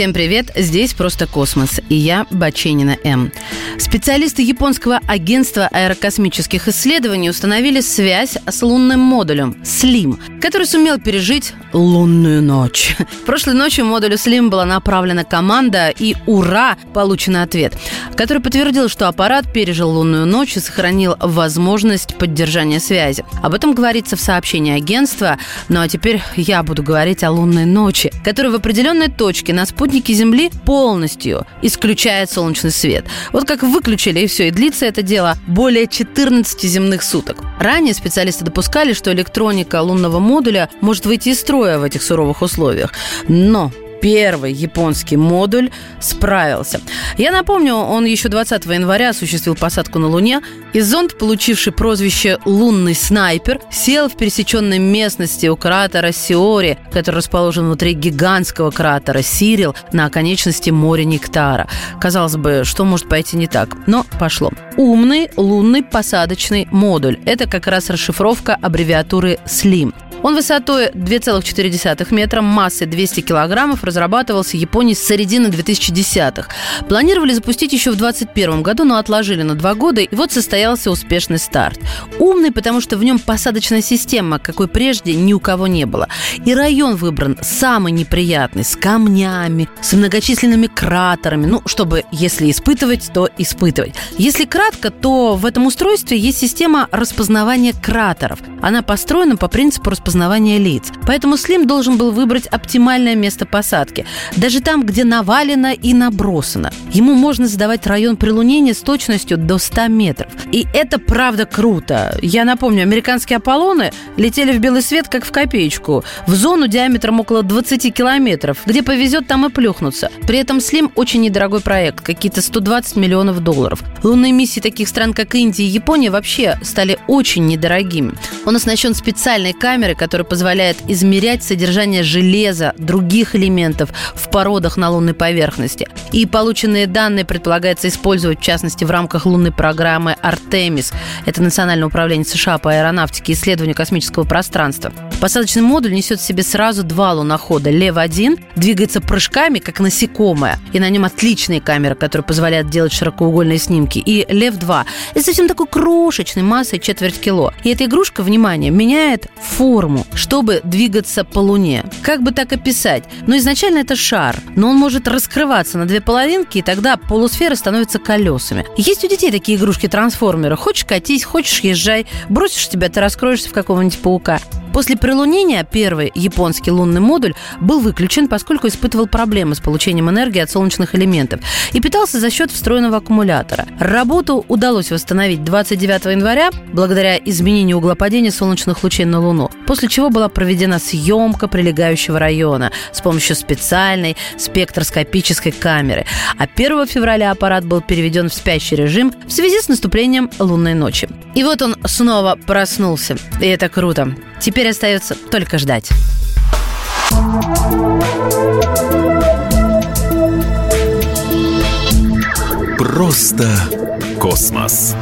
Всем привет, здесь «Просто космос» и я, Баченина М. Специалисты японского агентства аэрокосмических исследований установили связь с лунным модулем «СЛИМ», который сумел пережить лунную ночь. Прошлой ночью модулю «СЛИМ» была направлена команда, и ура, получен ответ, который подтвердил, что аппарат пережил лунную ночь и сохранил возможность поддержания связи. Об этом говорится в сообщении агентства, ну а теперь я буду говорить о лунной ночи, которая в определенной точке на спутнике спутники Земли полностью исключает солнечный свет. Вот как выключили, и все. И длится это дело более 14 земных суток. Ранее специалисты допускали, что электроника лунного модуля может выйти из строя в этих суровых условиях. Но первый японский модуль справился. Я напомню, он еще 20 января осуществил посадку на Луне, и зонд, получивший прозвище «Лунный снайпер», сел в пересеченной местности у кратера Сиори, который расположен внутри гигантского кратера Сирил на оконечности моря Нектара. Казалось бы, что может пойти не так? Но пошло. Умный лунный посадочный модуль. Это как раз расшифровка аббревиатуры SLIM. Он высотой 2,4 метра, массой 200 килограммов, разрабатывался Японией с середины 2010-х. Планировали запустить еще в 2021 году, но отложили на два года, и вот состоялся успешный старт. Умный, потому что в нем посадочная система, какой прежде ни у кого не было. И район выбран самый неприятный, с камнями, с многочисленными кратерами, ну, чтобы, если испытывать, то испытывать. Если кратко, то в этом устройстве есть система распознавания кратеров. Она построена по принципу распознавания распознавания лиц. Поэтому Слим должен был выбрать оптимальное место посадки. Даже там, где навалено и набросано. Ему можно задавать район прилунения с точностью до 100 метров. И это правда круто. Я напомню, американские Аполлоны летели в белый свет как в копеечку. В зону диаметром около 20 километров. Где повезет, там и плюхнуться. При этом Слим очень недорогой проект. Какие-то 120 миллионов долларов. Лунные миссии таких стран, как Индия и Япония, вообще стали очень недорогими. Он оснащен специальной камерой, который позволяет измерять содержание железа, других элементов в породах на лунной поверхности. И полученные данные предполагается использовать, в частности, в рамках лунной программы «Артемис». Это Национальное управление США по аэронавтике и исследованию космического пространства. Посадочный модуль несет в себе сразу два лунохода. Лев-1 двигается прыжками, как насекомое, и на нем отличные камеры, которые позволяют делать широкоугольные снимки. И Лев-2 – это совсем такой крошечной массой четверть кило. И эта игрушка, внимание, меняет форму форму, чтобы двигаться по Луне. Как бы так описать? Но изначально это шар, но он может раскрываться на две половинки, и тогда полусфера становится колесами. Есть у детей такие игрушки-трансформеры. Хочешь катись, хочешь езжай, бросишь тебя, ты раскроешься в какого-нибудь паука. После прилунения первый японский лунный модуль был выключен, поскольку испытывал проблемы с получением энергии от солнечных элементов и питался за счет встроенного аккумулятора. Работу удалось восстановить 29 января благодаря изменению угла падения солнечных лучей на Луну, после чего была проведена съемка прилегающего района с помощью специальной спектроскопической камеры. А 1 февраля аппарат был переведен в спящий режим в связи с наступлением лунной ночи. И вот он снова проснулся. И это круто. Теперь остается только ждать. Просто космос.